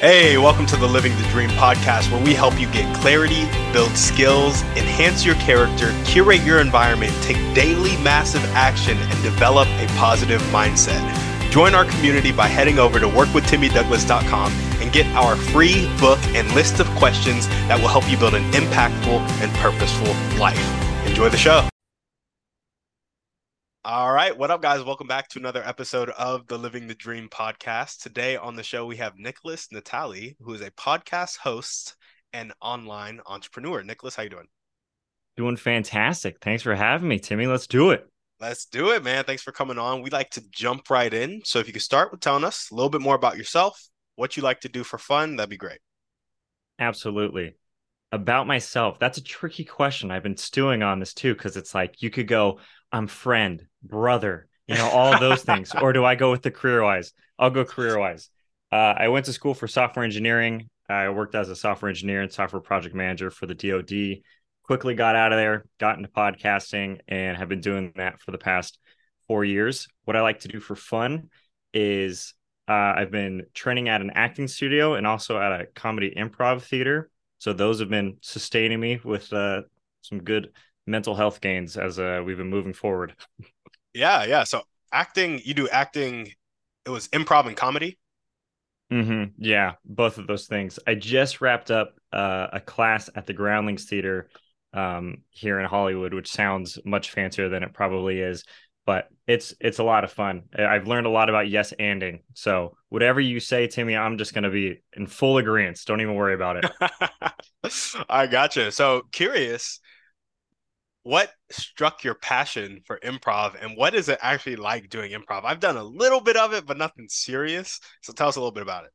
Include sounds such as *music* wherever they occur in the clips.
Hey, welcome to the Living the Dream podcast, where we help you get clarity, build skills, enhance your character, curate your environment, take daily massive action, and develop a positive mindset. Join our community by heading over to workwithtimmydouglas.com and get our free book and list of questions that will help you build an impactful and purposeful life. Enjoy the show. All right. What up, guys? Welcome back to another episode of the Living the Dream podcast. Today on the show, we have Nickolas Natali, who is a podcast host and online entrepreneur. Nickolas, how you doing? Doing fantastic. Thanks for having me, Timmy. Let's do it. Let's do it, man. Thanks for coming on. We like to jump right in. So if you could start with telling us a little bit more about yourself, what you like to do for fun, that'd be great. Absolutely. About myself, that's a tricky question. I've been stewing on this too, because it's like you could go, I'm friend, brother, you know, all those things. *laughs* Or do I go with the career wise? I'll go career wise. Uh, I went to school for software engineering. I worked as a software engineer and software project manager for the DoD. Quickly got out of there, got into podcasting, and have been doing that for the past four years. What I like to do for fun is uh, I've been training at an acting studio and also at a comedy improv theater. So those have been sustaining me with uh, some good mental health gains as uh, we've been moving forward. Yeah, yeah. So acting, you do acting. It was improv and comedy. Mm-hmm. Yeah, both of those things. I just wrapped up uh, a class at the Groundlings Theater um, here in Hollywood, which sounds much fancier than it probably is, but it's it's a lot of fun. I've learned a lot about yes anding. So whatever you say, Timmy, I'm just going to be in full agreement. Don't even worry about it. *laughs* I gotcha. So curious what struck your passion for improv and what is it actually like doing improv? I've done a little bit of it, but nothing serious. So tell us a little bit about it.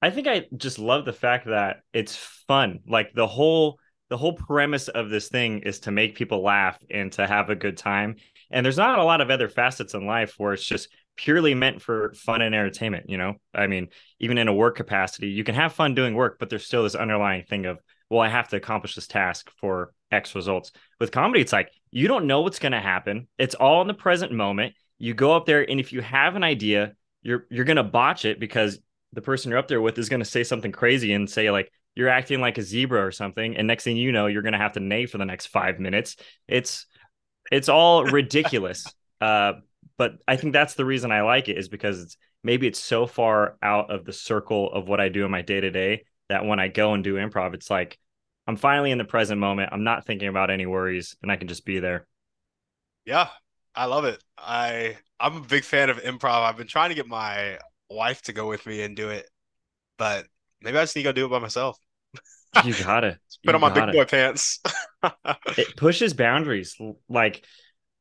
I think I just love the fact that it's fun. Like the whole the whole premise of this thing is to make people laugh and to have a good time. And there's not a lot of other facets in life where it's just purely meant for fun and entertainment, you know? I mean, even in a work capacity, you can have fun doing work, but there's still this underlying thing of, well, I have to accomplish this task for X results. With comedy, it's like you don't know what's going to happen. It's all in the present moment. You go up there, and if you have an idea, you're you're going to botch it because the person you're up there with is going to say something crazy and say like you're acting like a zebra or something, and next thing you know, you're going to have to neigh for the next five minutes. It's it's all *laughs* ridiculous. Uh, but I think that's the reason I like it is because it's maybe it's so far out of the circle of what I do in my day to day that when I go and do improv, it's like I'm finally in the present moment. I'm not thinking about any worries and I can just be there. Yeah, I love it. I I'm a big fan of improv. I've been trying to get my wife to go with me and do it, but maybe I just need to go do it by myself. You got it. *laughs* Put on my big boy pants. *laughs* it pushes boundaries. Like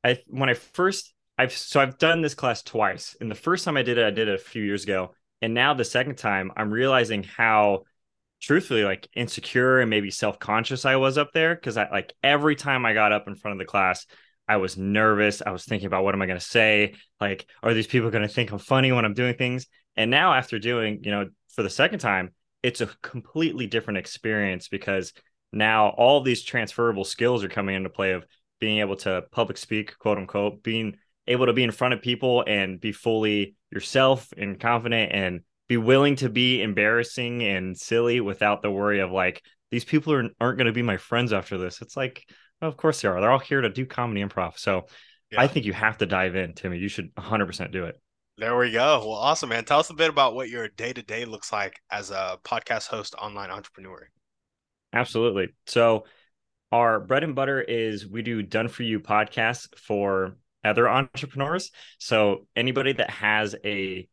I when I first I've so I've done this class twice. And the first time I did it, I did it a few years ago. And now the second time, I'm realizing how truthfully like insecure and maybe self-conscious I was up there because I like every time I got up in front of the class I was nervous. I was thinking about what am I going to say? Like are these people going to think I'm funny when I'm doing things? And now after doing you know for the second time it's a completely different experience because now all these transferable skills are coming into play of being able to public speak quote unquote being able to be in front of people and be fully yourself and confident and be willing to be embarrassing and silly without the worry of like these people are, aren't going to be my friends after this. It's like, well, of course they are. They're all here to do comedy improv. So yeah. I think you have to dive in, Timmy. You should 100% do it. There we go. Well, awesome, man. Tell us a bit about what your day to day looks like as a podcast host, online entrepreneur. Absolutely. So, our bread and butter is we do done for you podcasts for other entrepreneurs. So, anybody that has a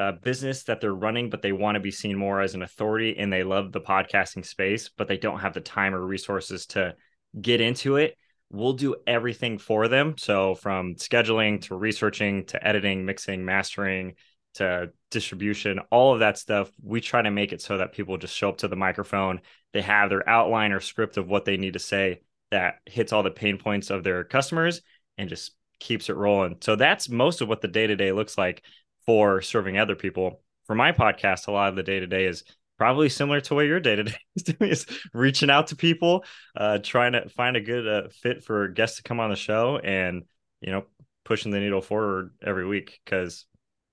uh, business that they're running, but they want to be seen more as an authority and they love the podcasting space, but they don't have the time or resources to get into it, we'll do everything for them. So, from scheduling to researching to editing, mixing, mastering to distribution, all of that stuff, we try to make it so that people just show up to the microphone. They have their outline or script of what they need to say that hits all the pain points of their customers and just keeps it rolling. So, that's most of what the day to day looks like for serving other people. For my podcast, a lot of the day to day is probably similar to what your day to day is doing is reaching out to people, uh, trying to find a good uh, fit for guests to come on the show and, you know, pushing the needle forward every week because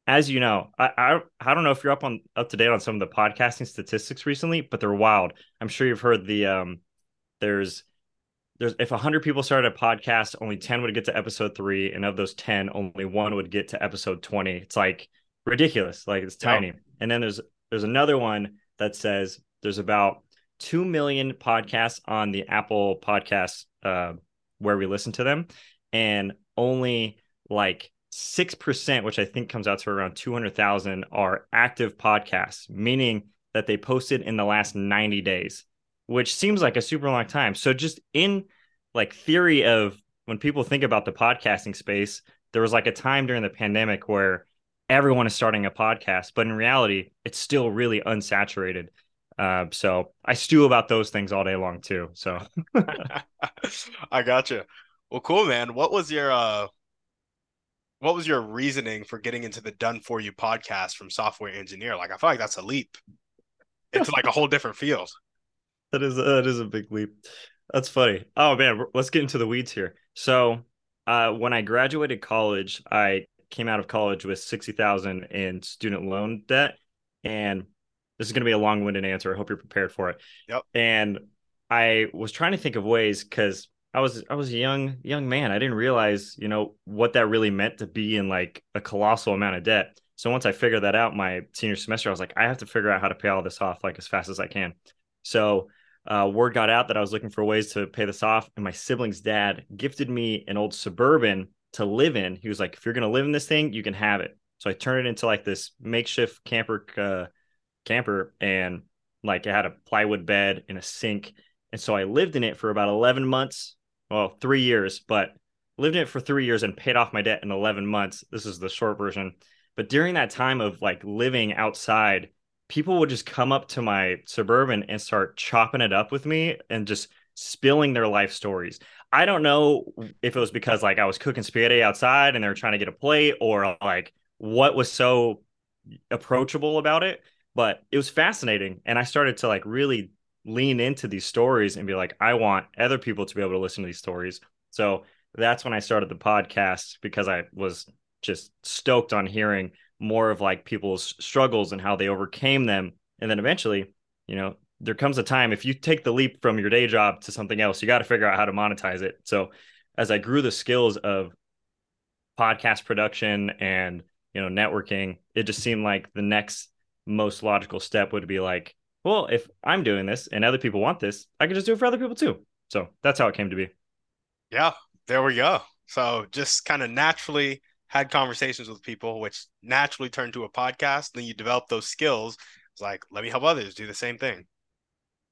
as you know, I, I I don't know if you're up on up to date on some of the podcasting statistics recently, but they're wild. I'm sure you've heard the um there's there's if 100 people started a podcast only 10 would get to episode 3 and of those 10 only one would get to episode 20 it's like ridiculous. Like it's tiny. And then there's there's another one that says there's about 2 million podcasts on the apple podcast uh, where we listen to them and only like 6% which i think comes out to around 200000 are active podcasts meaning that they posted in the last 90 days which seems like a super long time. So just in like theory of when people think about the podcasting space, there was like a time during the pandemic where everyone is starting a podcast, but in reality, it's still really unsaturated. Uh, so I stew about those things all day long too. So *laughs* I got you. Well, cool, man. What was your uh, what was your reasoning for getting into the done for you podcast from software engineer? Like, I feel like that's a leap. It's like a whole different field. That is that is a big leap. That's funny. Oh man, let's get into the weeds here. So, uh, when I graduated college, I came out of college with sixty thousand in student loan debt, and this is going to be a long-winded answer. I hope you're prepared for it. Yep. And I was trying to think of ways because I was I was a young young man. I didn't realize you know what that really meant to be in like a colossal amount of debt. So once I figured that out, my senior semester, I was like, I have to figure out how to pay all this off like as fast as I can. So uh, word got out that I was looking for ways to pay this off, and my sibling's dad gifted me an old suburban to live in. He was like, "If you're gonna live in this thing, you can have it." So I turned it into like this makeshift camper, uh, camper, and like it had a plywood bed and a sink, and so I lived in it for about 11 months, well, three years, but lived in it for three years and paid off my debt in 11 months. This is the short version. But during that time of like living outside people would just come up to my suburban and start chopping it up with me and just spilling their life stories. I don't know if it was because like I was cooking spaghetti outside and they were trying to get a plate or like what was so approachable about it, but it was fascinating and I started to like really lean into these stories and be like I want other people to be able to listen to these stories. So that's when I started the podcast because I was just stoked on hearing more of like people's struggles and how they overcame them. And then eventually, you know, there comes a time if you take the leap from your day job to something else, you got to figure out how to monetize it. So as I grew the skills of podcast production and, you know, networking, it just seemed like the next most logical step would be like, well, if I'm doing this and other people want this, I can just do it for other people too. So that's how it came to be. Yeah, there we go. So just kind of naturally had conversations with people, which naturally turned to a podcast. Then you develop those skills. It's like, let me help others do the same thing.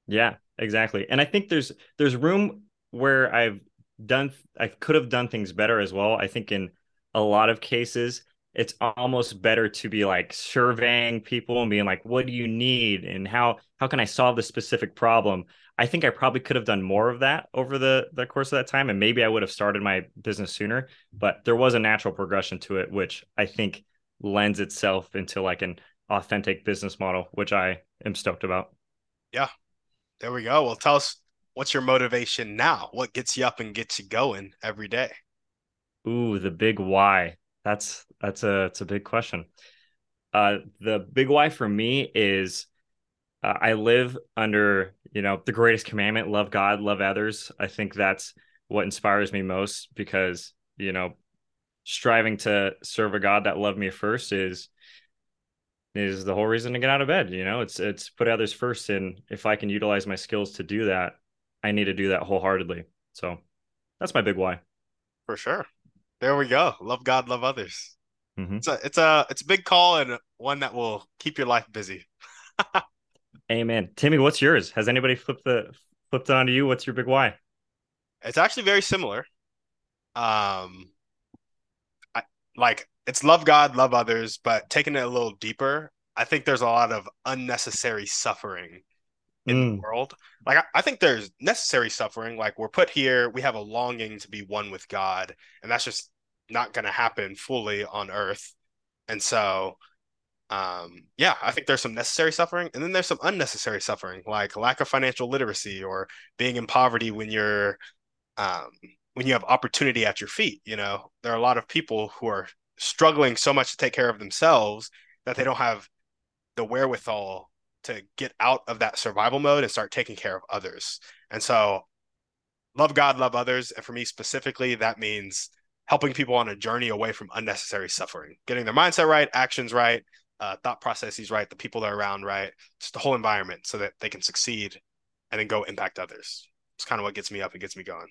Yeah, exactly. And I think there's there's room where I've done I could have done things better as well. I think in a lot of cases it's almost better to be like surveying people and being like what do you need and how how can i solve this specific problem i think i probably could have done more of that over the the course of that time and maybe i would have started my business sooner but there was a natural progression to it which i think lends itself into like an authentic business model which i am stoked about. Yeah. There we go. Well tell us what's your motivation now? What gets you up and gets you going every day? Ooh the big why. That's that's a it's a big question. Uh, the big why for me is uh, I live under you know the greatest commandment: love God, love others. I think that's what inspires me most because you know striving to serve a God that loved me first is is the whole reason to get out of bed. You know, it's it's put others first, and if I can utilize my skills to do that, I need to do that wholeheartedly. So that's my big why. For sure. There we go. Love God, love others. Mm-hmm. It's a it's a it's a big call and one that will keep your life busy. *laughs* Amen. Timmy, what's yours? Has anybody flipped the flipped it onto you? What's your big why? It's actually very similar. Um I like it's love God, love others, but taking it a little deeper, I think there's a lot of unnecessary suffering in mm. the world. Like I, I, think there's necessary suffering. Like we're put here, we have a longing to be one with God, and that's just not going to happen fully on Earth. And so, um, yeah, I think there's some necessary suffering, and then there's some unnecessary suffering, like lack of financial literacy or being in poverty when you're, um, when you have opportunity at your feet. You know, there are a lot of people who are struggling so much to take care of themselves that they don't have the wherewithal to get out of that survival mode and start taking care of others. And so, love God, love others. And for me specifically, that means helping people on a journey away from unnecessary suffering, getting their mindset right, actions right, uh, thought processes right, the people that are around right, just the whole environment so that they can succeed and then go impact others. It's kind of what gets me up and gets me going.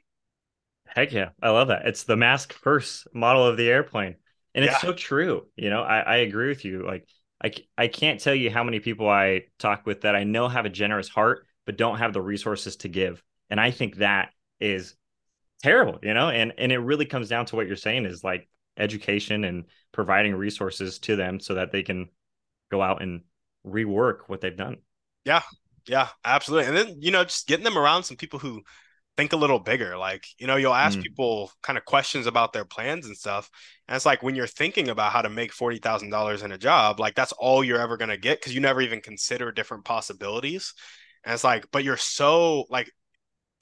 Heck yeah. I love that. It's the mask first model of the airplane. And it's yeah. so true. You know, I, I agree with you. Like, I, I can't tell you how many people I talk with that I know have a generous heart, but don't have the resources to give. And I think that is terrible, you know, and, and it really comes down to what you're saying is like education and providing resources to them so that they can go out and rework what they've done. Yeah. Yeah, absolutely. And then, you know, just getting them around some people who think a little bigger. Like, you know, you'll ask mm. people kind of questions about their plans and stuff. And it's like when you're thinking about how to make $40,000 in a job, like that's all you're ever going to get because you never even consider different possibilities. And it's like, but you're so like,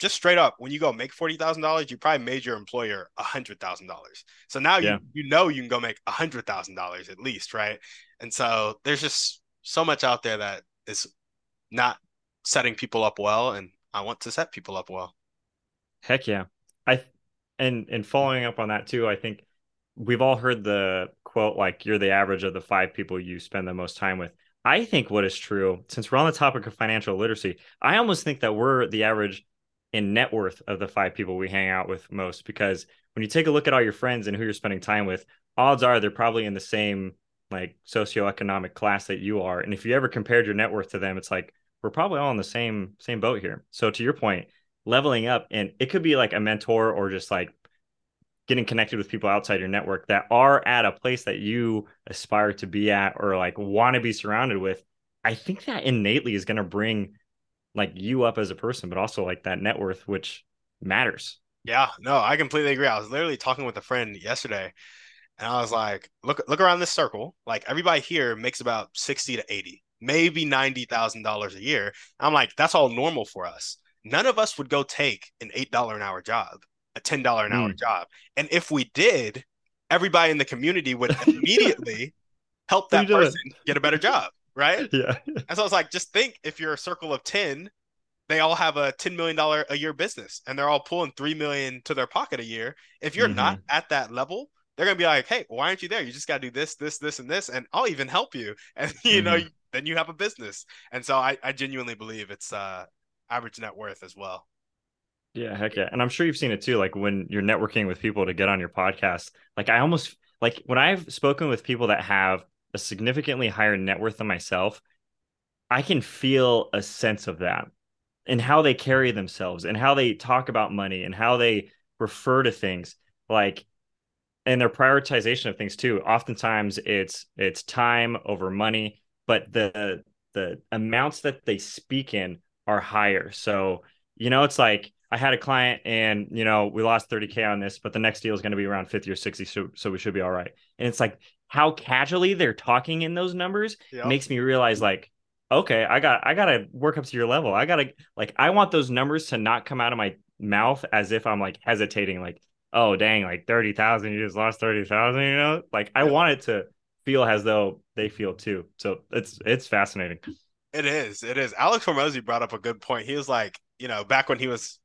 just straight up, when you go make forty thousand dollars, you probably made your employer a hundred thousand dollars. So now yeah. you you know you can go make a hundred thousand dollars at least, right? And so there's just so much out there that is not setting people up well, and I want to set people up well. Heck yeah. I and and following up on that too, I think we've all heard the quote like you're the average of the five people you spend the most time with. I think what is true, since we're on the topic of financial literacy, I almost think that we're the average in net worth of the five people we hang out with most because when you take a look at all your friends and who you're spending time with, odds are they're probably in the same like socioeconomic class that you are. And if you ever compared your net worth to them, it's like we're probably all in the same same boat here. So to your point, leveling up and it could be like a mentor or just like getting connected with people outside your network that are at a place that you aspire to be at or like want to be surrounded with i think that innately is going to bring like you up as a person but also like that net worth which matters yeah no i completely agree i was literally talking with a friend yesterday and i was like look look around this circle like everybody here makes about 60 to 80 maybe $90,000 a year i'm like that's all normal for us none of us would go take an $8 an hour job, a $10 an hour mm. job. And if we did, everybody in the community would *laughs* immediately help that person get a better job. Right. Yeah. and so I was like, just think if you're a circle of 10, they all have a $10 million a year business and they're all pulling 3 million to their pocket a year. If you're mm-hmm. not at that level, they're going to be like, Hey, why aren't you there? You just got to do this, this, this, and this, and I'll even help you. *laughs* And you mm-hmm. know, then you have a business. And so I, I genuinely believe it's, uh, average net worth as well. Yeah, heck yeah. And I'm sure you've seen it too. Like when you're networking with people to get on your podcast, like I almost like when I've spoken with people that have a significantly higher net worth than myself, I can feel a sense of that and how they carry themselves and how they talk about money and how they refer to things like and their prioritization of things too. Oftentimes it's it's time over money, but the the amounts that they speak in are higher. So, you know, it's like I had a client and, you know, we lost 30K on this, but the next deal is going to be around 50 or 60. So, so we should be all right. And it's like how casually they're talking in those numbers yep. makes me realize like, okay, I got, I got to work up to your level. I got to, like, I want those numbers to not come out of my mouth as if I'm like hesitating, like, oh, dang, like 30,000, you just lost 30,000, you know? Like, I want it to feel as though they feel too. So it's, it's fascinating. It is. It is. Alex Hormozi brought up a good point. He was like, you know, back when he was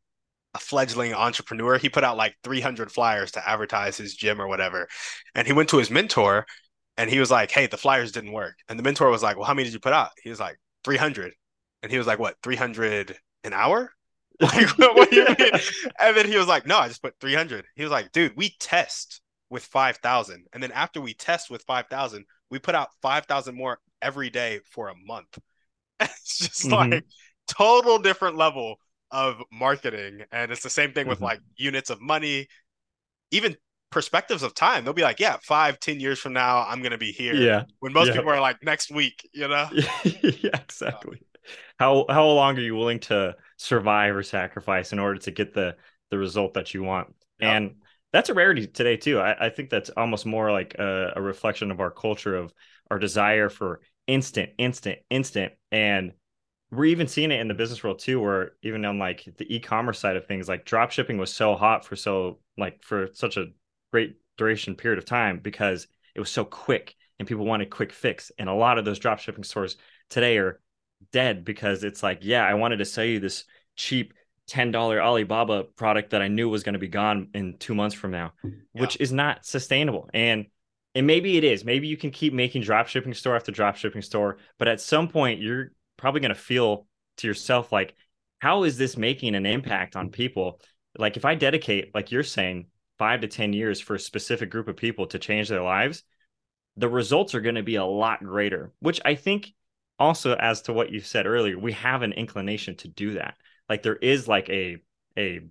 a fledgling entrepreneur, he put out like 300 flyers to advertise his gym or whatever. And he went to his mentor and he was like, hey, the flyers didn't work. And the mentor was like, well, how many did you put out? He was like, 300. And he was like, what, 300 an hour? *laughs* like, *laughs* what do you *laughs* mean? And then he was like, no, I just put 300. He was like, dude, we test with 5,000. And then after we test with 5,000, we put out 5,000 more every day for a month. it's just mm-hmm. like total different level of marketing. And it's the same thing with mm-hmm. like units of money, even perspectives of time. They'll be like, yeah, five, ten years from now, I'm gonna be here. Yeah. When most yeah. people are like next week, you know? *laughs* yeah, exactly. how how long are you willing to survive or sacrifice in order to get the the result that you want? Yep. And that's a rarity today too. I, I think that's almost more like a, a reflection of our culture of our desire for instant, instant, instant. And we're even seeing it in the business world too, where even on like the e-commerce side of things, like drop shipping was so hot for so like for such a great duration period of time because it was so quick and people wanted quick fix. And a lot of those drop shipping stores today are dead because it's like, yeah, I wanted to sell you this cheap $10 Alibaba product that I knew was going to be gone in two months from now, yeah. which is not sustainable. And and maybe it is. Maybe you can keep making drop shipping store after drop shipping store, but at some point you're probably going to feel to yourself like, how is this making an impact on people? Like if I dedicate, like you're saying, five to 10 years for a specific group of people to change their lives, the results are going to be a lot greater, which I think also as to what you said earlier, we have an inclination to do that. Like there is like a a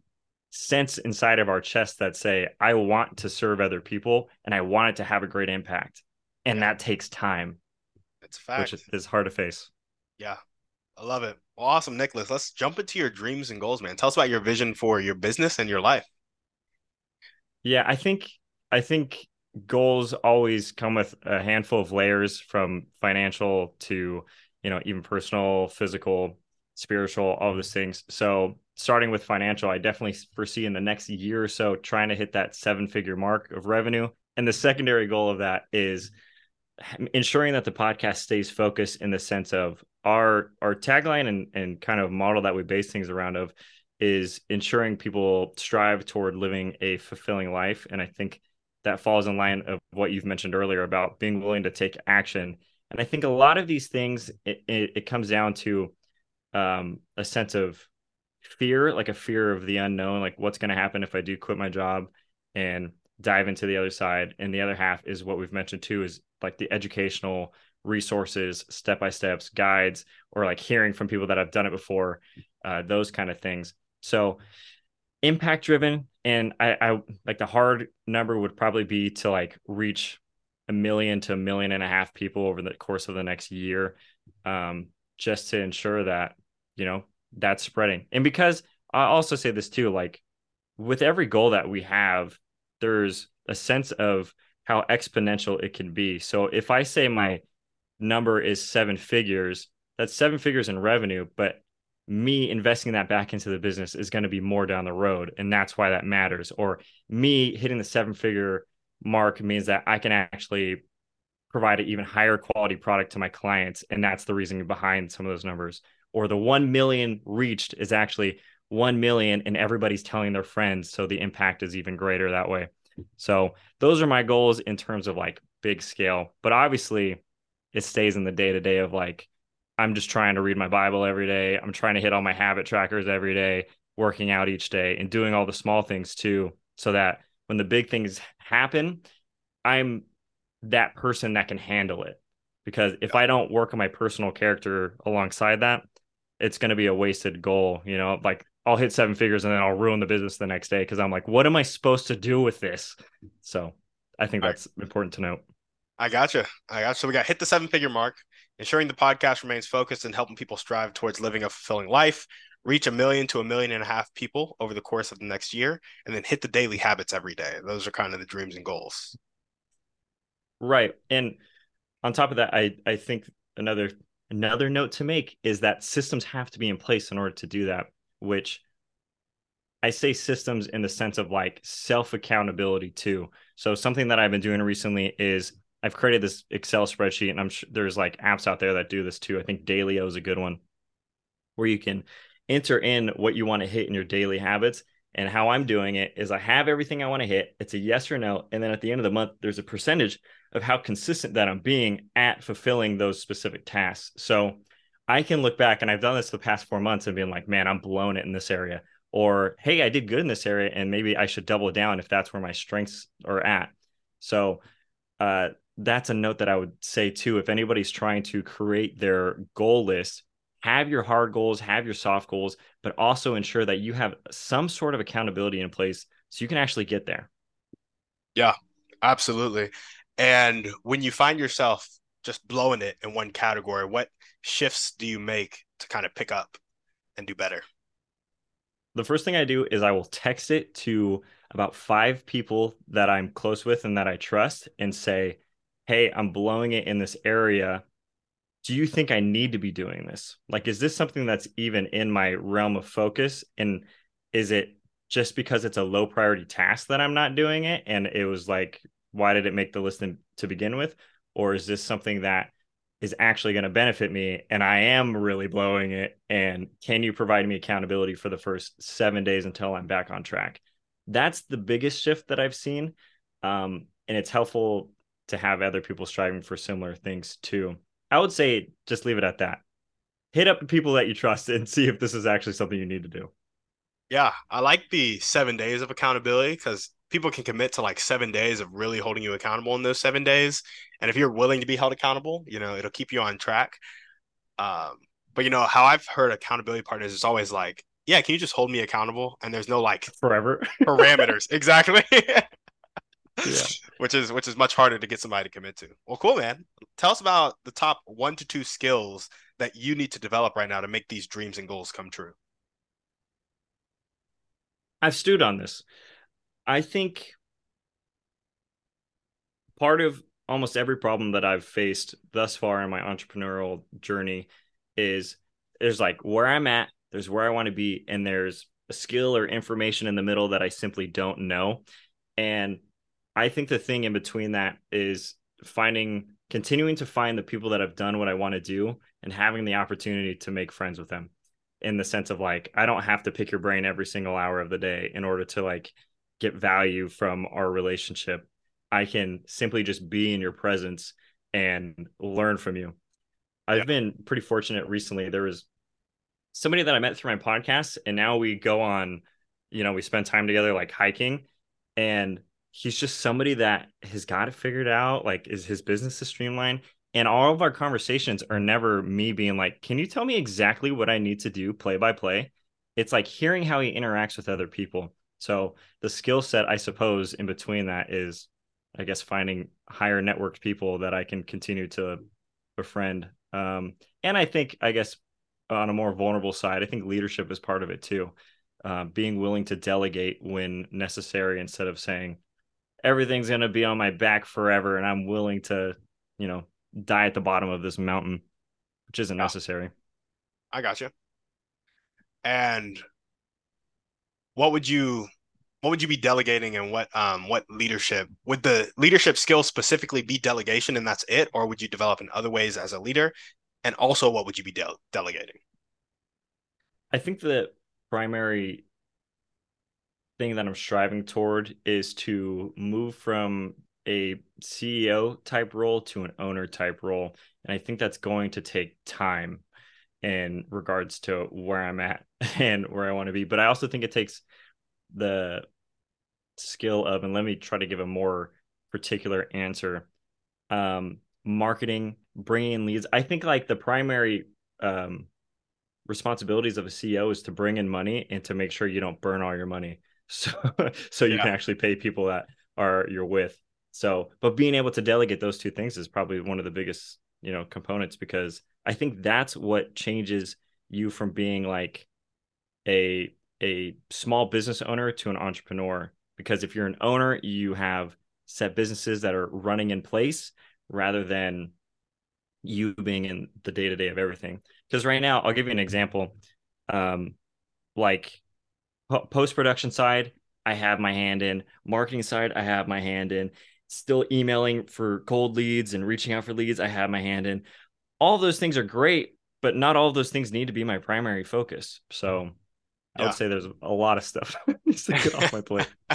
sense inside of our chest that say, I want to serve other people and I want it to have a great impact. And that takes time. It's fact. Which is hard to face. Yeah. I love it. Well, awesome, Nickolas. Let's jump into your dreams and goals, man. Tell us about your vision for your business and your life. Yeah, I think I think goals always come with a handful of layers from financial to you know even personal physical spiritual all those things so starting with financial i definitely foresee in the next year or so trying to hit that seven figure mark of revenue and the secondary goal of that is ensuring that the podcast stays focused in the sense of our our tagline and, and kind of model that we base things around of is ensuring people strive toward living a fulfilling life and i think that falls in line of what you've mentioned earlier about being willing to take action. And I think a lot of these things, it, it, it comes down to um, a sense of fear, like a fear of the unknown, like what's going to happen if I do quit my job and dive into the other side. And the other half is what we've mentioned too, is like the educational resources, step by steps, guides, or like hearing from people that have done it before, uh, those kind of things. So impact driven and I, I like the hard number would probably be to like reach a million to a million and a half people over the course of the next year um, just to ensure that you know that's spreading. And because i also say this too like with every goal that we have there's a sense of how exponential it can be. So if i say my number is seven figures. That's seven figures in revenue but me investing that back into the business is going to be more down the road and that's why that matters. Or me hitting the seven figure mark means that i can actually provide an even higher quality product to my clients and that's the reason behind some of those numbers. Or the 1 million reached is actually 1 million and everybody's telling their friends so the impact is even greater that way. So those are my goals in terms of like big scale. But obviously it stays in the day to day of like I'm just trying to read my Bible every day. I'm trying to hit all my habit trackers every day, working out each day, and doing all the small things too, so that when the big things happen, I'm that person that can handle it. Because if I don't work on my personal character alongside that, it's going to be a wasted goal. You know, like I'll hit seven figures and then I'll ruin the business the next day because I'm like, what am I supposed to do with this? So I think that's important to note. I gotcha. I gotcha. So we got hit the seven figure mark ensuring the podcast remains focused and helping people strive towards living a fulfilling life, reach a million to a million and a half people over the course of the next year, and then hit the daily habits every day. Those are kind of the dreams and goals. Right. And on top of that, I, I think another another note to make is that systems have to be in place in order to do that, which I say systems in the sense of like self accountability too. So something that I've been doing recently is I've created this Excel spreadsheet, and I'm sure there's like apps out there that do this too. I think Daylio is a good one, where you can enter in what you want to hit in your daily habits. And how I'm doing it is I have everything I want to hit. It's a yes or no, and then at the end of the month, there's a percentage of how consistent that I'm being at fulfilling those specific tasks. So I can look back, and I've done this the past four months, and being like, man, I'm blown it in this area, or hey, I did good in this area, and maybe I should double down if that's where my strengths are at. So uh, that's a note that I would say too. If anybody's trying to create their goal list, have your hard goals, have your soft goals, but also ensure that you have some sort of accountability in place so you can actually get there. Yeah, absolutely. And when you find yourself just blowing it in one category, what shifts do you make to kind of pick up and do better? The first thing I do is I will text it to about five people that I'm close with and that I trust and say, hey, I'm blowing it in this area. Do you think I need to be doing this? Like, is this something that's even in my realm of focus? And is it just because it's a low priority task that I'm not doing it? And it was like why did it make the list to begin with? Or is this something that is actually going to benefit me and I am really blowing it? And can you provide me accountability for the first seven days until I'm back on track? That's the biggest shift that I've seen. Um, and it's helpful to have other people striving for similar things too. I would say just leave it at that. Hit up the people that you trust and *laughs* see if this is actually something you need to do. Yeah, I like the seven days of accountability because people can commit to like seven days of really holding you accountable in those seven days. And if you're willing to be held accountable, you know, it'll keep you on track. Um, but you know, how I've heard accountability partners is always like, yeah, can you just hold me accountable? And there's no like forever *laughs* parameters. exactly. *laughs* yeah. *laughs* Which is which is much harder to get somebody to commit to. Well, cool, man. Tell us about the top one to two skills that you need to develop right now to make these dreams and goals come true. I've stewed on this. I think part of almost every problem that I've faced thus far in my entrepreneurial journey is there's like where I'm at, there's where I want to be, and there's a skill or information in the middle that I simply don't know. And I think the thing in between that is finding, continuing to find the people that have done what I want to do and having the opportunity to make friends with them in the sense of like, I don't have to pick your brain every single hour of the day in order to like get value from our relationship. I can simply just be in your presence and learn from you. I've yeah. been pretty fortunate recently. There was somebody that I met through my podcast, and now we go on, you know, we spend time together like hiking. And he's just somebody that has got it figured out. Like, is his business is streamlined? And all of our conversations are never me being like, Can you tell me exactly what I need to do play by play? It's like hearing how he interacts with other people. So the skill set, I suppose, in between that is, I guess, finding higher networked people that I can continue to befriend. Um, and I think, I guess, on a more vulnerable side, I think leadership is part of it too. Uh, being willing to delegate when necessary instead of saying everything's going to be on my back forever and I'm willing to, you know, die at the bottom of this mountain, which isn't necessary. I got you. And what would you what would you be delegating and what um what leadership would the leadership skill specifically be delegation and that's it or would you develop in other ways as a leader and also what would you be de- delegating i think the primary thing that i'm striving toward is to move from a ceo type role to an owner type role and i think that's going to take time in regards to where I'm at *laughs* and where I want to be. But I also think it takes the skill of, and let me try to give a more particular answer. Um, marketing, bringing in leads. I think like the primary um, responsibilities of a CEO is to bring in money and to make sure you don't burn all your money. So, *laughs* so you yeah. can actually pay people that are you're with. So, but being able to delegate those two things is probably one of the biggest, you know, components because I think that's what changes you from being like a a small business owner to an entrepreneur because if you're an owner you have set businesses that are running in place rather than you being in the day-to-day of everything because right now i'll give you an example um like post-production side i have my hand in marketing side i have my hand in still emailing for cold leads and reaching out for leads i have my hand in all those things are great, but not all of those things need to be my primary focus. So I would say there's a lot of stuff *laughs* needs to get off my plate. *laughs*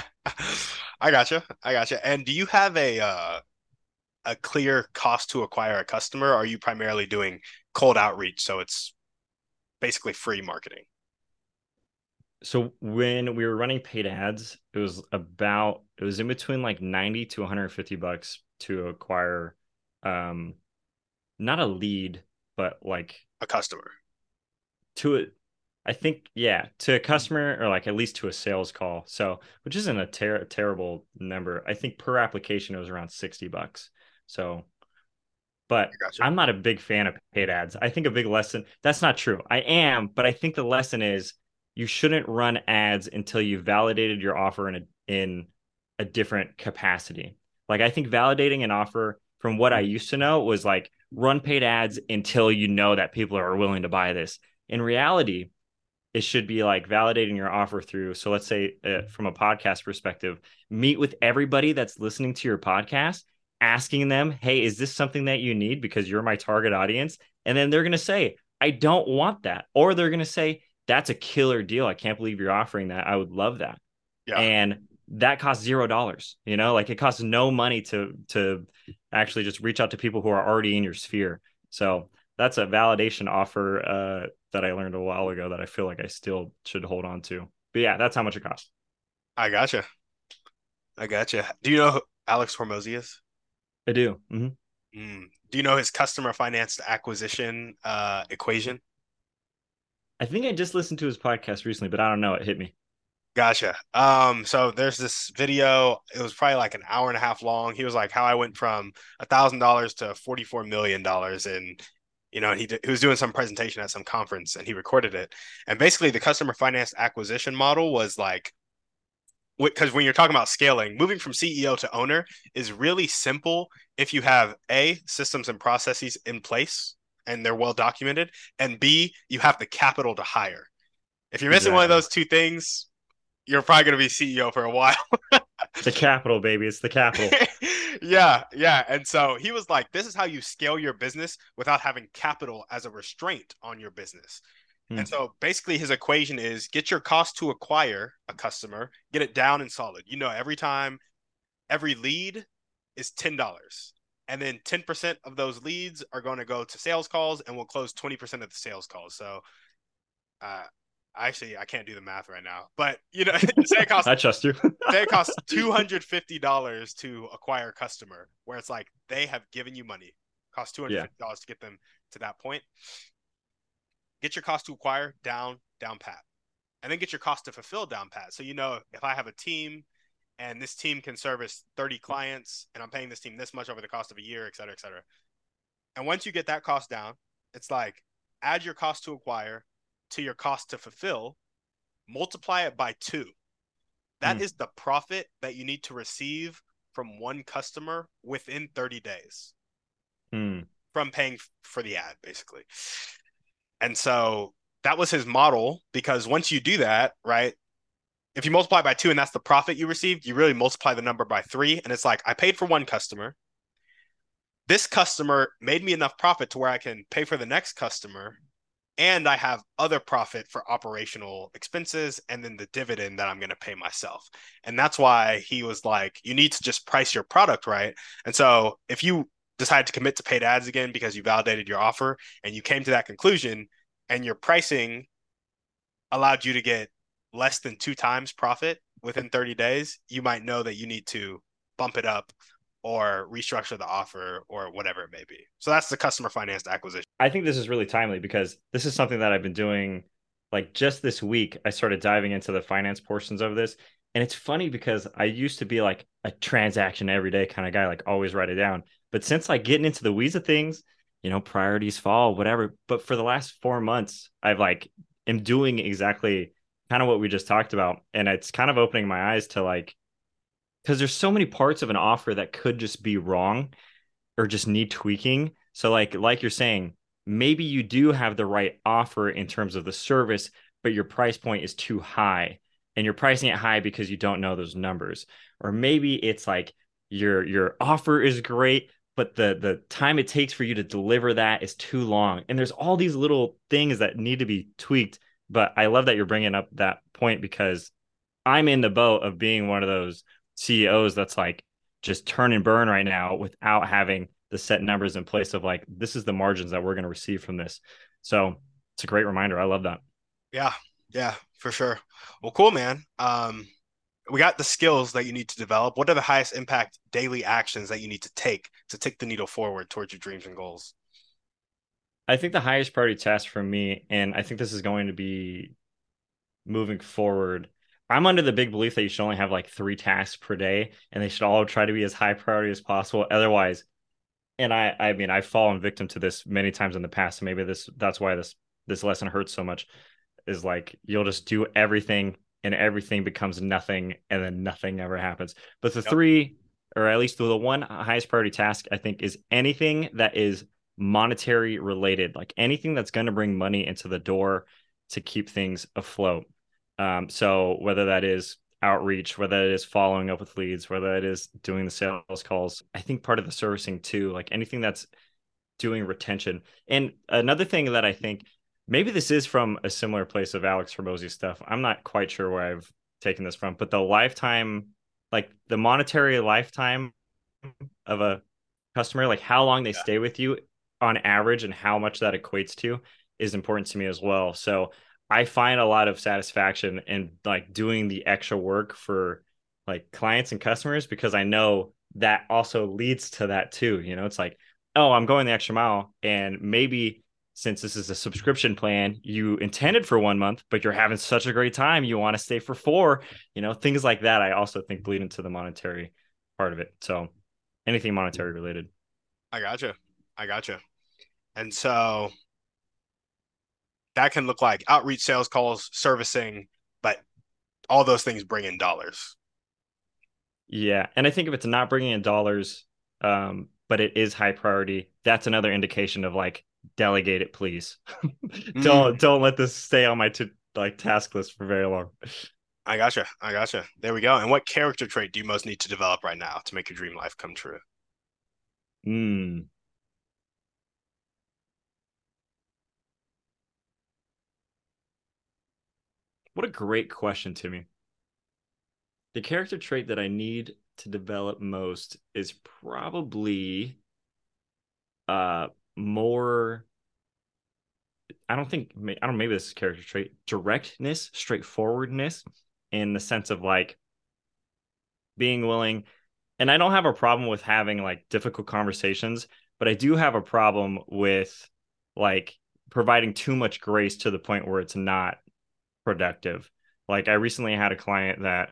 I gotcha. I gotcha. And do you have a uh, a clear cost to acquire a customer? Are you primarily doing cold outreach? So it's basically free marketing. So when we were running paid ads, it was about it was in between like 90 to 150 bucks to acquire um not a lead, but like a customer. To it, I think yeah, to a customer or like at least to a sales call. So, which isn't a ter- terrible number. I think per application it was around 60 bucks. So, but gotcha. I'm not a big fan of paid ads. I think a big lesson that's not true. I am, but I think the lesson is you shouldn't run ads until you've validated your offer in a in a different capacity. Like I think validating an offer from what I used to know was like run paid ads until you know that people are willing to buy this. In reality, it should be like validating your offer through. So let's say uh, from a podcast perspective, meet with everybody that's listening to your podcast, asking them, "Hey, is this something that you need because you're my target audience?" And then they're going to say, "I don't want that." Or they're going to say, "That's a killer deal. I can't believe you're offering that. I would love that." Yeah. And that costs zero dollars you know like it costs no money to to actually just reach out to people who are already in your sphere so that's a validation offer uh, that i learned a while ago that i feel like i still should hold on to but yeah that's how much it costs i gotcha i gotcha do you know alex hormozi is i do mm-hmm. mm. do you know his customer financed acquisition uh, equation i think i just listened to his podcast recently but i don't know it hit me Gotcha. Um, so there's this video. It was probably like an hour and a half long. He was like, "How I went from a thousand dollars to forty four million dollars," and you know, he he was doing some presentation at some conference, and he recorded it. And basically, the customer finance acquisition model was like, because when you're talking about scaling, moving from CEO to owner is really simple if you have a systems and processes in place and they're well documented, and b you have the capital to hire. If you're missing yeah. one of those two things, you're probably going to be CEO for a while. the capital, baby. It's the capital. *laughs* yeah, yeah. And so he was like, this is how you scale your business without having capital as a restraint on your business. Hmm. And so basically his equation is get your cost to acquire a customer, get it down and solid. You know, every time every lead is $10. And then 10% of those leads are going to go to sales calls and we'll close 20% of the sales calls. So uh, actually I can't do the math right now, but you know, *laughs* say it costs I trust you. *laughs* say it costs two hundred fifty dollars to acquire a customer, where it's like they have given you money, cost two hundred fifty dollars yeah. to get them to that point. Get your cost to acquire down, down pat, and then get your cost to fulfill down pat. So you know if I have a team and this team can service thirty clients, and I'm paying this team this much over the cost of a year, et cetera, et cetera. And once you get that cost down, it's like add your cost to acquire to your cost to fulfill, multiply it by two. That mm. is the profit that you need to receive from one customer within 30 days mm. from paying for the ad, basically. And so that was his model because once you do that, right? If you multiply by two and that's the profit you received, you really multiply the number by three. And it's like, I paid for one customer. This customer made me enough profit to where I can pay for the next customer and I have other profit for operational expenses and then the dividend that I'm going to pay myself. And that's why he was like, you need to just price your product right. And so if you decide to commit to paid ads again because you validated your offer and you came to that conclusion and your pricing allowed you to get less than two times profit within 30 days, you might know that you need to bump it up or restructure the offer or whatever it may be. So that's the customer financed acquisition. I think this is really timely because this is something that I've been doing like just this week. I started diving into the finance portions of this. And it's funny because I used to be like a transaction every day kind of guy, like always write it down. But since like getting into the weeds of things, you know, priorities fall, whatever. But for the last four months, I've like am doing exactly kind of what we just talked about. And it's kind of opening my eyes to like because there's so many parts of an offer that could just be wrong or just need tweaking. So like like you're saying, maybe you do have the right offer in terms of the service, but your price point is too high and you're pricing it high because you don't know those numbers. Or maybe it's like your your offer is great, but the the time it takes for you to deliver that is too long. And there's all these little things that need to be tweaked, but I love that you're bringing up that point because I'm in the boat of being one of those CEOs that's like just turn and burn right now without having the set numbers in place of like this is the margins that we're going to receive from this. So it's a great reminder. I love that. Yeah, yeah, for sure. Well, cool, man. Um, we got the skills that you need to develop. What are the highest impact daily actions that you need to take to take the needle forward towards your dreams and goals? I think the highest priority task for me, and I think this is going to be moving forward, I'm under the big belief that you should only have like three tasks per day and they should all try to be as high priority as possible. Otherwise, and I I mean I've fallen victim to this many times in the past. So maybe this that's why this this lesson hurts so much is like you'll just do everything and everything becomes nothing and then nothing ever happens. But the yep. three or at least the one highest priority task I think is anything that is monetary related, like anything that's going to bring money into the door to keep things afloat. Um, so whether that is outreach, whether it is following up with leads, whether it is doing the sales calls, I think part of the servicing too, like anything that's doing retention. And another thing that I think maybe this is from a similar place of Alex Hormozi stuff. I'm not quite sure where I've taken this from, but the lifetime, like the monetary lifetime of a customer, like how long they yeah. stay with you on average and how much that equates to is important to me as well. So I find a lot of satisfaction in like doing the extra work for like clients and customers because I know that also leads to that too. You know, it's like, oh, I'm going the extra mile. And maybe since this is a subscription plan, you intended for one month, but you're having such a great time, you want to stay for four, you know, things like that. I also think bleed into the monetary part of it. So anything monetary related. I gotcha. I gotcha. And so that can look like outreach sales calls, servicing, but all those things bring in dollars. Yeah. And I think if it's not bringing in dollars, um, but it is high priority, that's another indication of like, delegate it, please. *laughs* don't, mm. don't let this stay on my to like task list for very long. I gotcha. I gotcha. There we go. And what character trait do you most need to develop right now to make your dream life come true? Hmm. What a great question, Timmy. The character trait that I need to develop most is probably uh more I don't think I don't maybe this is character trait directness, straightforwardness in the sense of like being willing and I don't have a problem with having like difficult conversations, but I do have a problem with like providing too much grace to the point where it's not productive. Like I recently had a client that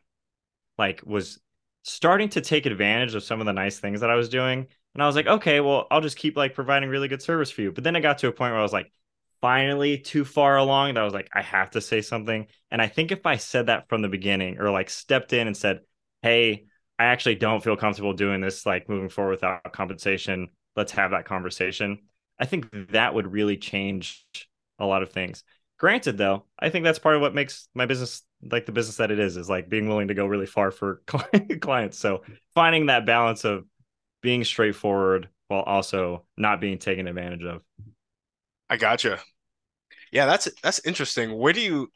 like was starting to take advantage of some of the nice things that I was doing. And I was like, okay, well, I'll just keep like providing really good service for you. But then it got to a point where I was like, finally too far along that I was like, I have to say something. And I think if I said that from the beginning or like stepped in and said, Hey, I actually don't feel comfortable doing this, like moving forward without compensation. Let's have that conversation. I think that would really change a lot of things. Granted, though, I think that's part of what makes my business like the business that it is, is like being willing to go really far for *laughs* clients. So finding that balance of being straightforward while also not being taken advantage of. I gotcha. Yeah, that's that's interesting. Where do you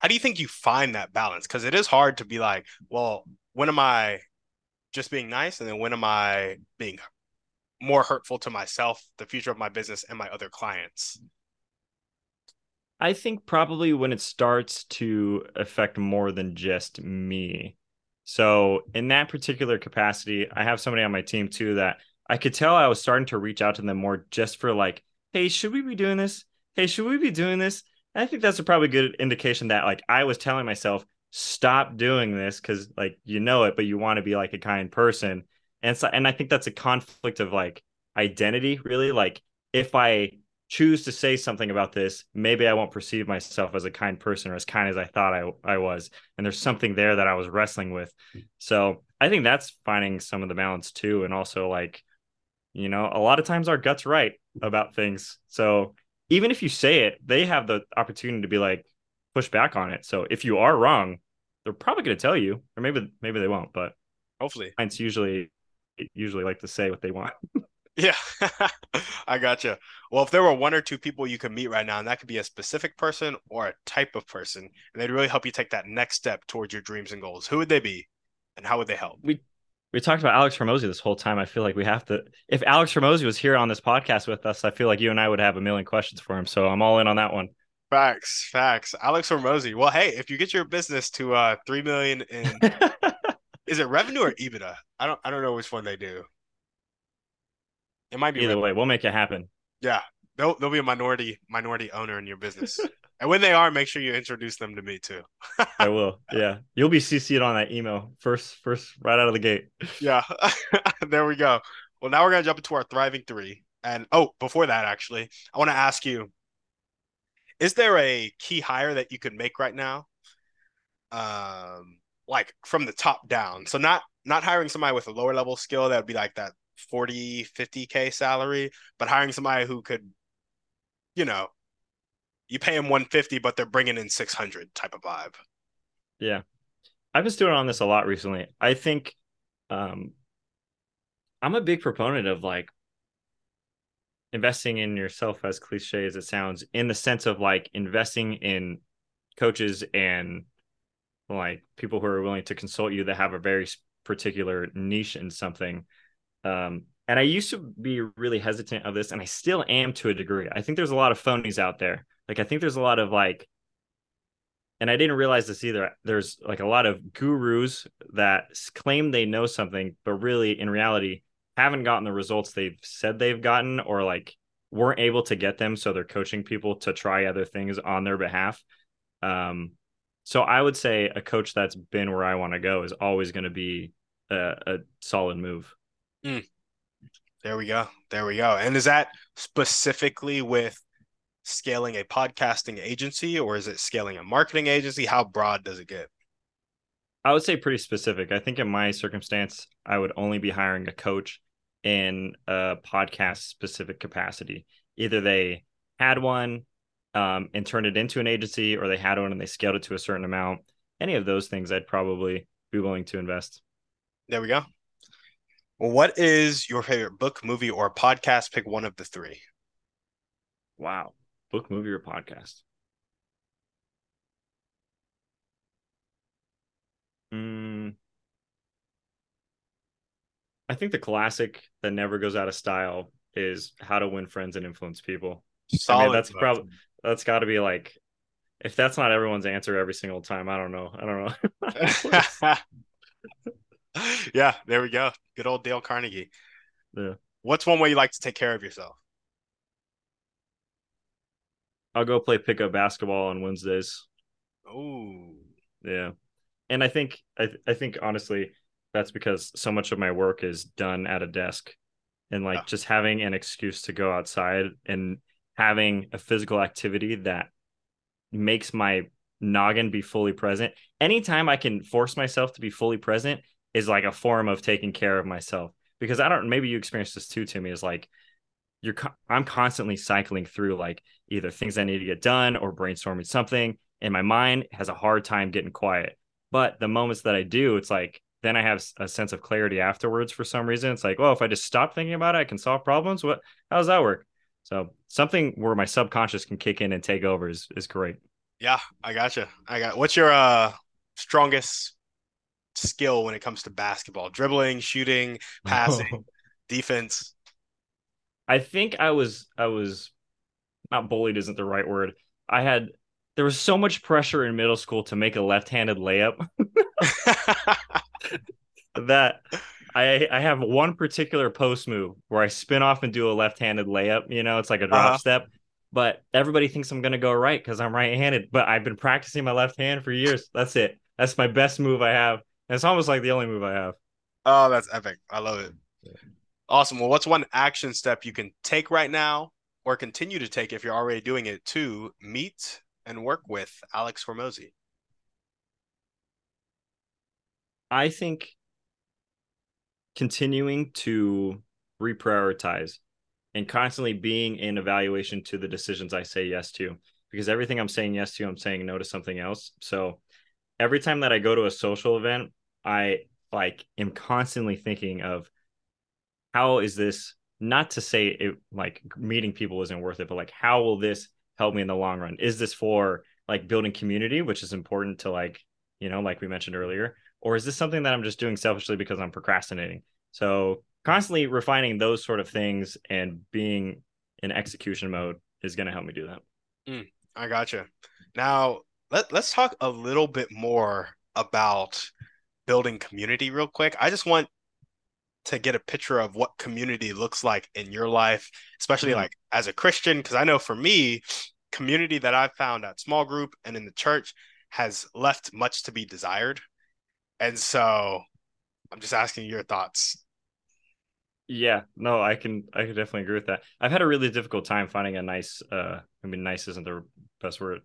how do you think you find that balance? Because it is hard to be like, well, when am I just being nice, and then when am I being more hurtful to myself, the future of my business, and my other clients? I think probably when it starts to affect more than just me. So, in that particular capacity, I have somebody on my team too that I could tell I was starting to reach out to them more just for like, hey, should we be doing this? Hey, should we be doing this? And I think that's a probably good indication that like I was telling myself, stop doing this because like you know it, but you want to be like a kind person. And so, and I think that's a conflict of like identity, really. Like if I choose to say something about this, maybe I won't perceive myself as a kind person or as kind as I thought I, I was. And there's something there that I was wrestling with. So I think that's finding some of the balance too. And also, like, you know, a lot of times our gut's right about things. So even if you say it, they have the opportunity to be like, push back on it. So if you are wrong, they're probably going to tell you, or maybe maybe they won't. But hopefully, clients usually usually like to say what they want. *laughs* Yeah, *laughs* I gotcha. Well, if there were one or two people you could meet right now, and that could be a specific person or a type of person, and they'd really help you take that next step towards your dreams and goals, who would they be, and how would they help? We we talked about Alex Hormozi this whole time. I feel like we have to. If Alex Hormozi was here on this podcast with us, I feel like you and I would have a million questions for him. So I'm all in on that one. Facts, facts. Alex Hormozi. Well, hey, if you get your business to uh three million in, *laughs* is it revenue or EBITDA? I don't, I don't know which one they do. It might be either way. We'll make it happen. Yeah, they'll they'll be a minority minority owner in your business, *laughs* and when they are, make sure you introduce them to me too. I will. Yeah, you'll be CC'd on that email first, first right out of the gate. Yeah, *laughs* there we go. Well, now we're gonna jump into our thriving three, and oh, before that, actually, I want to ask you: Is there a key hire that you could make right now? Um, like from the top down. So not not hiring somebody with a lower level skill that would be like that 40, 50K salary, but hiring somebody who could, you know, you pay them 150, but they're bringing in 600 type of vibe. Yeah. I've been doing on this a lot recently. I think um, I'm a big proponent of like investing in yourself, as cliche as it sounds, in the sense of like investing in coaches and like people who are willing to consult you that have a very particular niche in something. Um, and I used to be really hesitant of this, and I still am to a degree. I think there's a lot of phonies out there. Like I think there's a lot of like, and I didn't realize this either. There's like a lot of gurus that claim they know something, but really in reality haven't gotten the results they've said they've gotten, or like weren't able to get them. So they're coaching people to try other things on their behalf. Um, so I would say a coach that's been where I want to go is always going to be a, a, solid move. Mm. There we go. There we go. And is that specifically with scaling a podcasting agency or is it scaling a marketing agency? How broad does it get? I would say pretty specific. I think in my circumstance, I would only be hiring a coach in a podcast specific capacity. Either they had one um, and turned it into an agency, or they had one and they scaled it to a certain amount. Any of those things, I'd probably be willing to invest. There we go. What is your favorite book, movie, or podcast? Pick one of the three. Wow. Book, movie, or podcast? Mm, I think the classic that never goes out of style is How to Win Friends and Influence People. Solid I mean, that's probably that's got to be like if that's not everyone's answer every single time, I don't know. I don't know. *laughs* *laughs* *laughs* *laughs* yeah, there we go. Good old Dale Carnegie. Yeah. What's one way you like to take care of yourself? I'll go play pickup basketball on Wednesdays. Oh. Yeah. And I think I I think honestly that's because so much of my work is done at a desk. And like just having an excuse to go outside and having a physical activity that makes my noggin be fully present. Anytime I can force myself to be fully present is like a form of taking care of myself. Because I don't, maybe you experience this too, Timmy, is like you're, I'm constantly cycling through like either things I need to get done or brainstorming something. And my mind has a hard time getting quiet. But the moments that I do, it's like, then I have a sense of clarity afterwards for some reason. It's like, well, if I just stop thinking about it, I can solve problems. What, how does that work? So something where my subconscious can kick in and take over is is great. Yeah, I gotcha. I got. What's your uh strongest skill when it comes to basketball? Dribbling, shooting, *laughs* passing, defense. I think I was I was not bullied isn't the right word. I had there was so much pressure in middle school to make a left-handed layup *laughs* that I I have one particular post move where I spin off and do a left-handed layup. You know, it's like a drop uh-huh. step. But everybody thinks I'm gonna go right because I'm right-handed. But I've been practicing my left hand for years. That's it. That's my best move I have. And it's almost like the only move I have. Oh, that's epic. I love it. Yeah. Awesome. Well, what's one action step you can take right now or continue to take if you're already doing it to meet and work with Alex Hormozi? I think continuing to reprioritize and constantly being in evaluation to the decisions I say yes to because everything I'm saying yes to, I'm saying no to something else. So every time that I go to a social event, I like am constantly thinking of how is this not to say it like meeting people isn't worth it, but like how will this help me in the long run? Is this for like building community, which is important to like, you know, like we mentioned earlier, or is this something that I'm just doing selfishly because I'm procrastinating? So constantly refining those sort of things and being in execution mode is going to help me do that. Mm, I gotcha. Now let let's talk a little bit more about building community real quick. I just want to get a picture of what community looks like in your life, especially mm-hmm. like as a Christian. Because I know for me, community that I've found at small group and in the church has left much to be desired. And so I'm just asking your thoughts. Yeah, no, I can I can definitely agree with that. I've had a really difficult time finding a nice uh I mean nice isn't the best word,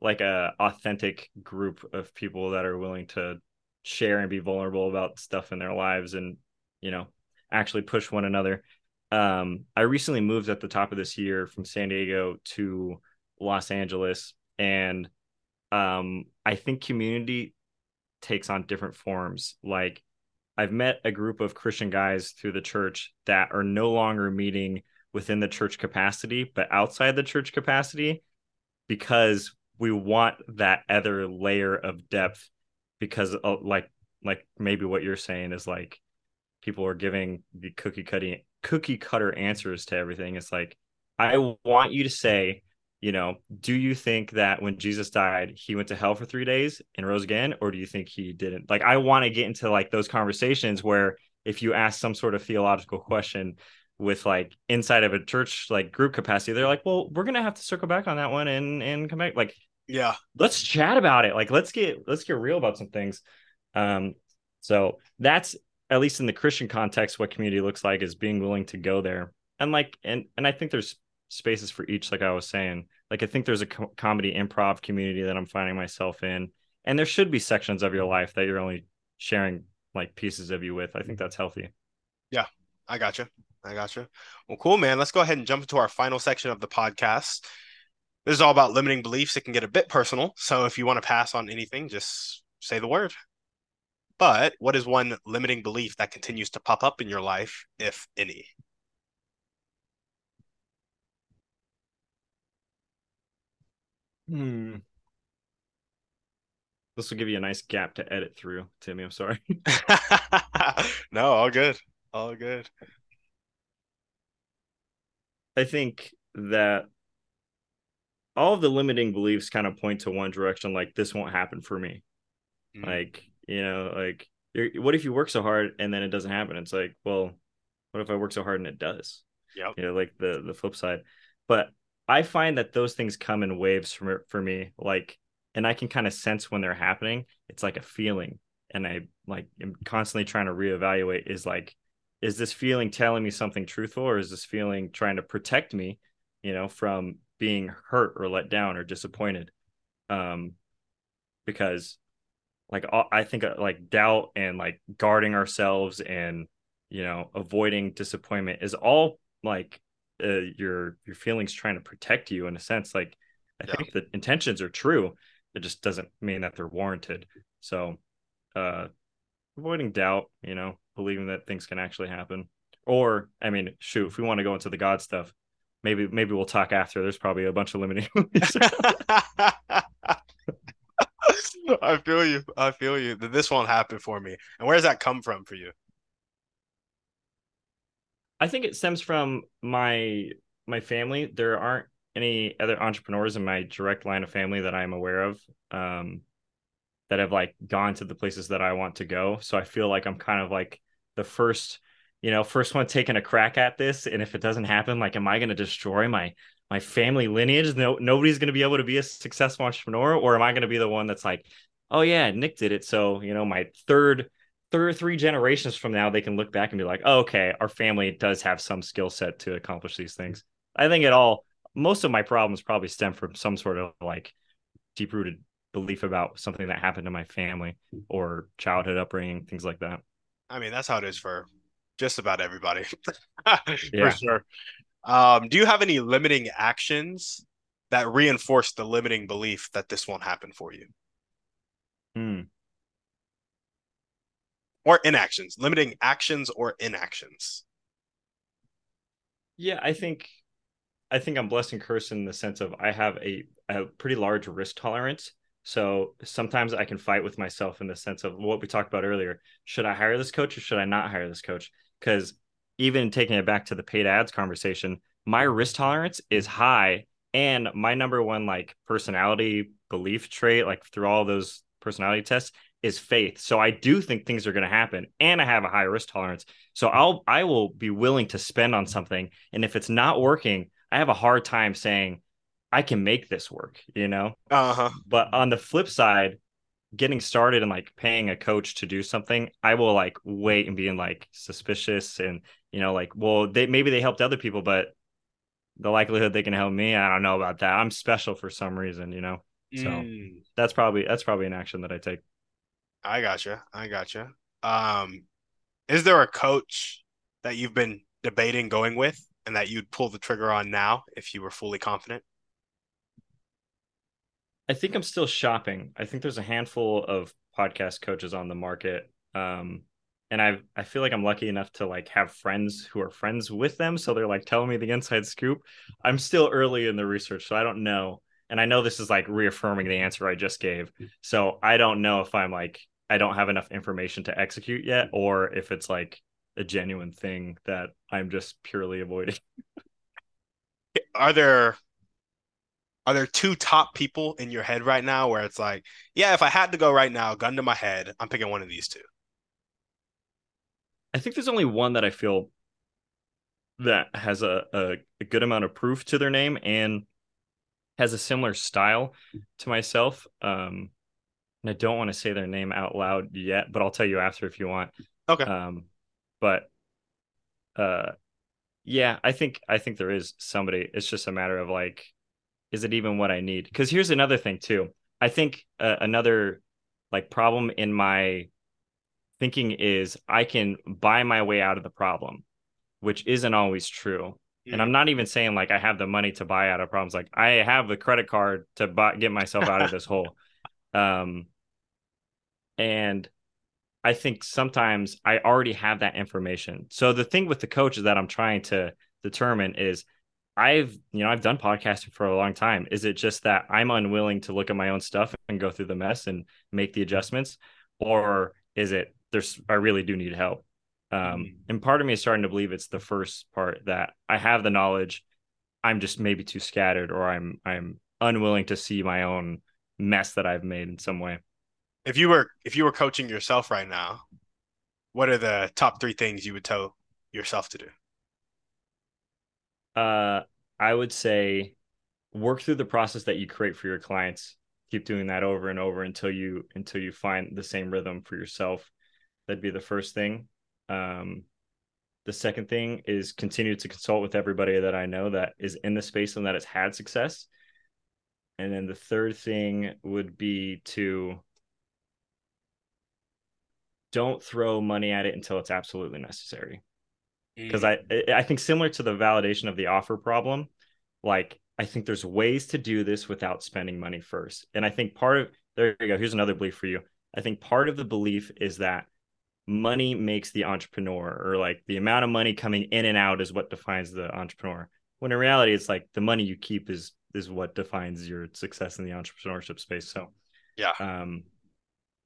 like a authentic group of people that are willing to share and be vulnerable about stuff in their lives and you know actually push one another. Um I recently moved at the top of this year from San Diego to Los Angeles, and um, I think community takes on different forms. Like I've met a group of Christian guys through the church that are no longer meeting within the church capacity, but outside the church capacity because we want that other layer of depth because uh, like like maybe what you're saying is like people are giving the cookie cutting cookie cutter answers to everything. It's like i want you to say you know do you think that when jesus died he went to hell for three days and rose again or do you think he didn't? Like i want to get into like those conversations where if you ask some sort of theological question with like inside of a church like group capacity they're like well we're gonna have to circle back on that one and and come back like yeah. Let's chat about it. Like let's get let's get real about some things. Um so that's at least in the christian context what community looks like is being willing to go there. And like and and i think there's spaces for each like i was saying. Like i think there's a co- comedy improv community that i'm finding myself in. And there should be sections of your life that you're only sharing like pieces of you with. I think that's healthy. Yeah. I gotcha. I gotcha. Well, cool, man. Let's go ahead and jump into our final section of the podcast. This is all about limiting beliefs. It can get a bit personal. So if you want to pass on anything, just say the word. But what is one limiting belief that continues to pop up in your life, if any? Hmm. This will give you a nice gap to edit through, Timmy. I'm sorry. *laughs* *laughs* no, all good. All good. I think that all of the limiting beliefs kind of point to one direction like this won't happen for me. Mm-hmm. Like, you know, like what if you work so hard and then it doesn't happen? It's like, well, what if I work so hard and it does? Yeah. You know, like the the flip side. But I find that those things come in waves for for me, like, and I can kind of sense when they're happening. It's like a feeling, and I like am constantly trying to reevaluate. Is like, is this feeling telling me something truthful or is this feeling trying to protect me you know from being hurt or let down or disappointed um because like i think uh, like doubt and like guarding ourselves and you know avoiding disappointment is all like uh, your your feelings trying to protect you in a sense like i yeah. think the intentions are true it just doesn't mean that they're warranted so uh avoiding doubt you know believing that things can actually happen. Or, I mean, shoot, if we want to go into the God stuff, maybe maybe we'll talk after. There's probably a bunch of limiting. *laughs* *laughs* I feel you. I feel you. That this won't happen for me. And where does that come from for you? I think it stems from my my family. There aren't any other entrepreneurs in my direct line of family that I'm aware of. Um, that have like gone to the places that I want to go. So I feel like I'm kind of like the first you know first one taking a crack at this and if it doesn't happen like am i going to destroy my my family lineage? No nobody's going to be able to be a successful entrepreneur or am i going to be the one that's like oh yeah nick did it. So you know my third third three generations from now they can look back and be like oh, okay our family does have some skill set to accomplish these things. I think it all most of my problems probably stem from some sort of like deep rooted belief about something that happened to my family or childhood upbringing things like that. I mean, that's how it is for just about everybody. *laughs* for sure. Um, do you have any limiting actions that reinforce the limiting belief that this won't happen for you? Hmm. Or inactions, limiting actions or inactions. Yeah, I think I think I'm blessed and cursed in the sense of I have a, a pretty large risk tolerance. So sometimes I can fight with myself in the sense of what we talked about earlier. Should I hire this coach or should I not hire this coach? Because even taking it back to the paid ads conversation, my risk tolerance is high. And my number one like personality belief trait, like through all those personality tests, is faith. So I do think things are going to happen and I have a high risk tolerance. So I'll I will be willing to spend on something and if it's not working, I have a hard time saying I can make this work, you know? Uh-huh. But on the flip side, getting started and like paying a coach to do something, I will like wait and being like suspicious and you know, like, well, they maybe they helped other people, but the likelihood they can help me, I don't know about that. I'm special for some reason, you know. So mm. that's probably that's probably an action that I take. I gotcha. I gotcha. Um, is there a coach that you've been debating going with and that you'd pull the trigger on now if you were fully confident? I think I'm still shopping. I think there's a handful of podcast coaches on the market. Um, and I I feel like I'm lucky enough to like have friends who are friends with them, so they're like telling me the inside scoop. I'm still early in the research, so I don't know. And I know this is like reaffirming the answer I just gave. So I don't know if I'm like I don't have enough information to execute yet, or if it's like a genuine thing that I'm just purely avoiding. Are there are there two top people in your head right now where it's like, yeah, if I had to go right now, gun to my head, I'm picking one of these two? I think there's only one that I feel that has a, a, a good amount of proof to their name and has a similar style to myself. Um, and I don't want to say their name out loud yet, but I'll tell you after if you want. Okay. Um, but uh, yeah, I think I think there is somebody. It's just a matter of like, is it even what I need? Because here's another thing too. I think uh, another like problem in my thinking is I can buy my way out of the problem, which isn't always true. Mm. And I'm not even saying like I have the money to buy out of problems. Like I have the credit card to buy, get myself out of this *laughs* hole. Um, and I think sometimes I already have that information. So the thing with the coach is that I'm trying to determine is I've, you know, I've done podcasting for a long time. Is it just that I'm unwilling to look at my own stuff and go through the mess and make the adjustments? Or is it there's I really do need help. Um, mm-hmm. and part of me is starting to believe it's the first part that I have the knowledge, I'm just maybe too scattered, or I'm I'm unwilling to see my own mess that I've made in some way. If you were if you were coaching yourself right now, what are the top three things you would tell yourself to do? Uh, I would say work through the process that you create for your clients. Keep doing that over and over until you until you find the same rhythm for yourself. That'd be the first thing. Um, the second thing is continue to consult with everybody that I know that is in the space and that has had success. And then the third thing would be to don't throw money at it until it's absolutely necessary. Because mm. I I think similar to the validation of the offer problem, like I think there's ways to do this without spending money first. And I think part of there you go. Here's another belief for you. I think part of the belief is that money makes the entrepreneur or like the amount of money coming in and out is what defines the entrepreneur when in reality it's like the money you keep is is what defines your success in the entrepreneurship space so yeah um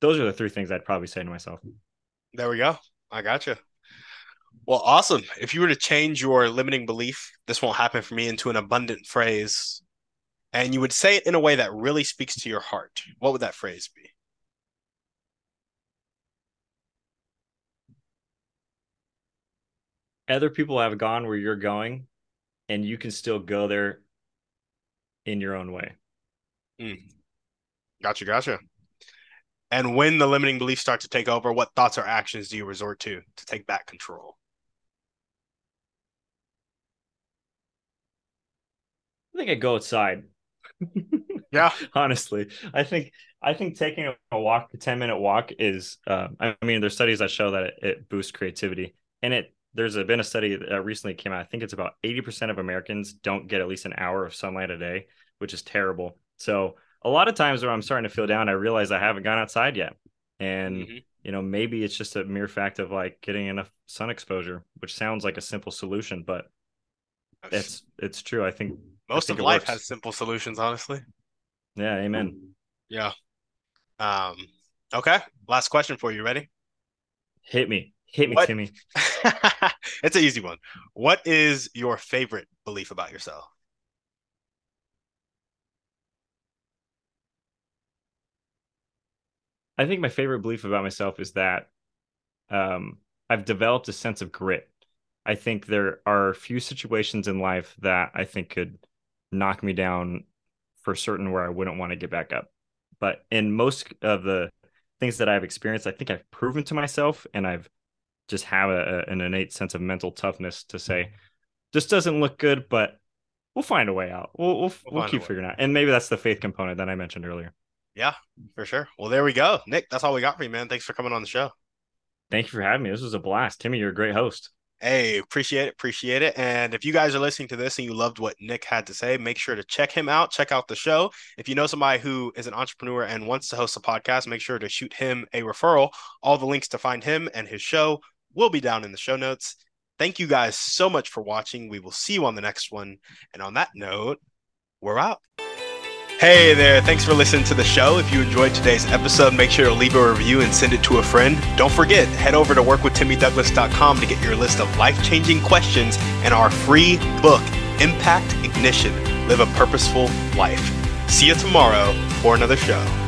those are the three things i'd probably say to myself there we go i got you well awesome if you were to change your limiting belief this won't happen for me into an abundant phrase and you would say it in a way that really speaks to your heart what would that phrase be other people have gone where you're going and you can still go there in your own way. Mm. Gotcha, gotcha. And when the limiting beliefs start to take over, what thoughts or actions do you resort to to take back control? I think I go outside. *laughs* yeah, *laughs* honestly, I think I think taking a walk, a ten minute walk, is. Uh, I mean, there's studies that show that it, it boosts creativity, and it there's a, been a study that recently came out. I think it's about 80% of Americans don't get at least an hour of sunlight a day, which is terrible. So a lot of times when I'm starting to feel down, I realize I haven't gone outside yet. And, mm-hmm. you know, maybe it's just a mere fact of like getting enough sun exposure, which sounds like a simple solution, but it's, it's true. I think most of life works. has simple solutions, honestly. Yeah. Amen. Yeah. Um, okay. Last question for you. Ready? Hit me. Hit me, what... Timmy. *laughs* it's an easy one. What is your favorite belief about yourself? I think my favorite belief about myself is that um, I've developed a sense of grit. I think there are a few situations in life that I think could knock me down for certain where I wouldn't want to get back up. But in most of the things that I've experienced, I think I've proven to myself and I've just have a, an innate sense of mental toughness to say mm-hmm. this doesn't look good, but we'll find a way out. We'll we'll, we'll, we'll keep figuring out. And maybe that's the faith component that I mentioned earlier. Yeah, for sure. Well, there we go. Nick, that's all we got for you, man. Thanks for coming on the show. Thank you for having me. This was a blast. Timmy, you're a great host. Hey, appreciate it. Appreciate it. And if you guys are listening to this and you loved what Nick had to say, make sure to check him out. Check out the show. If you know somebody who is an entrepreneur and wants to host a podcast, make sure to shoot him a referral. All the links to find him and his show will be down in the show notes. Thank you guys so much for watching. We will see you on the next one. And on that note, we're out. Hey there, thanks for listening to the show. If you enjoyed today's episode, make sure to leave a review and send it to a friend. Don't forget, head over to workwithtimmydouglas.com to get your list of life changing questions and our free book, Impact Ignition Live a Purposeful Life. See you tomorrow for another show.